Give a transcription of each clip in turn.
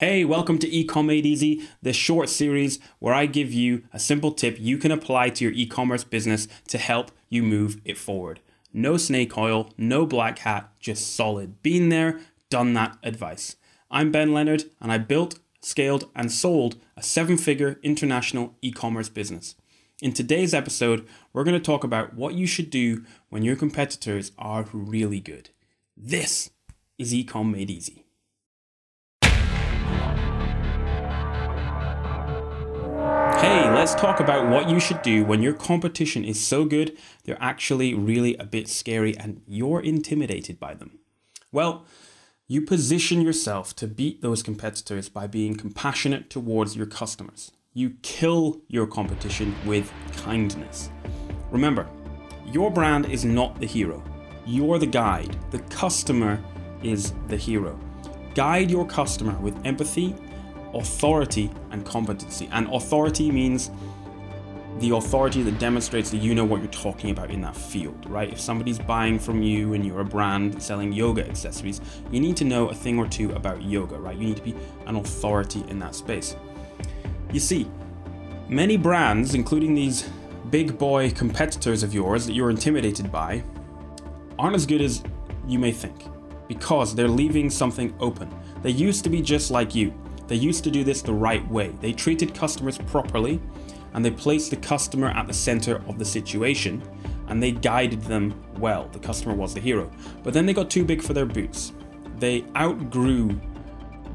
Hey, welcome to Ecom Made Easy, the short series where I give you a simple tip you can apply to your e commerce business to help you move it forward. No snake oil, no black hat, just solid. Been there, done that advice. I'm Ben Leonard, and I built, scaled, and sold a seven figure international e commerce business. In today's episode, we're going to talk about what you should do when your competitors are really good. This is Ecom Made Easy. Let's talk about what you should do when your competition is so good they're actually really a bit scary and you're intimidated by them. Well, you position yourself to beat those competitors by being compassionate towards your customers. You kill your competition with kindness. Remember, your brand is not the hero. You're the guide. The customer is the hero. Guide your customer with empathy authority and competency. And authority means the authority that demonstrates that you know what you're talking about in that field, right? If somebody's buying from you and you're a brand selling yoga accessories, you need to know a thing or two about yoga, right? You need to be an authority in that space. You see, many brands, including these big boy competitors of yours that you're intimidated by, aren't as good as you may think because they're leaving something open. They used to be just like you. They used to do this the right way. They treated customers properly and they placed the customer at the center of the situation and they guided them well. The customer was the hero. But then they got too big for their boots. They outgrew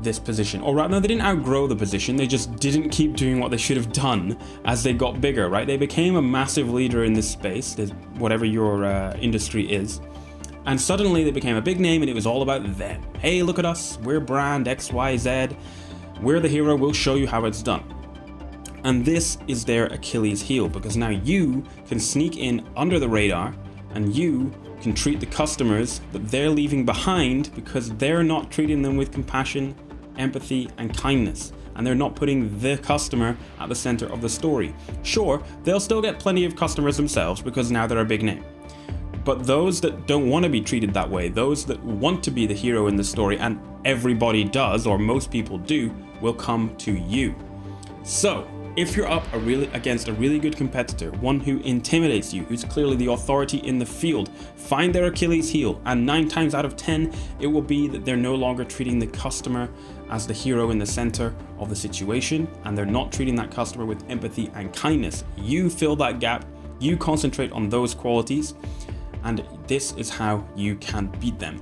this position. Or rather, they didn't outgrow the position, they just didn't keep doing what they should have done as they got bigger, right? They became a massive leader in this space, whatever your uh, industry is. And suddenly they became a big name and it was all about them. Hey, look at us, we're brand XYZ. We're the hero, we'll show you how it's done. And this is their Achilles heel because now you can sneak in under the radar and you can treat the customers that they're leaving behind because they're not treating them with compassion, empathy, and kindness. And they're not putting the customer at the center of the story. Sure, they'll still get plenty of customers themselves because now they're a big name. But those that don't want to be treated that way, those that want to be the hero in the story, and everybody does, or most people do, will come to you. So, if you're up a really against a really good competitor, one who intimidates you, who's clearly the authority in the field, find their Achilles heel, and 9 times out of 10 it will be that they're no longer treating the customer as the hero in the center of the situation and they're not treating that customer with empathy and kindness. You fill that gap, you concentrate on those qualities, and this is how you can beat them.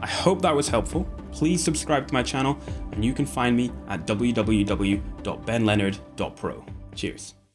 I hope that was helpful. Please subscribe to my channel, and you can find me at www.benleonard.pro. Cheers.